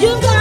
You got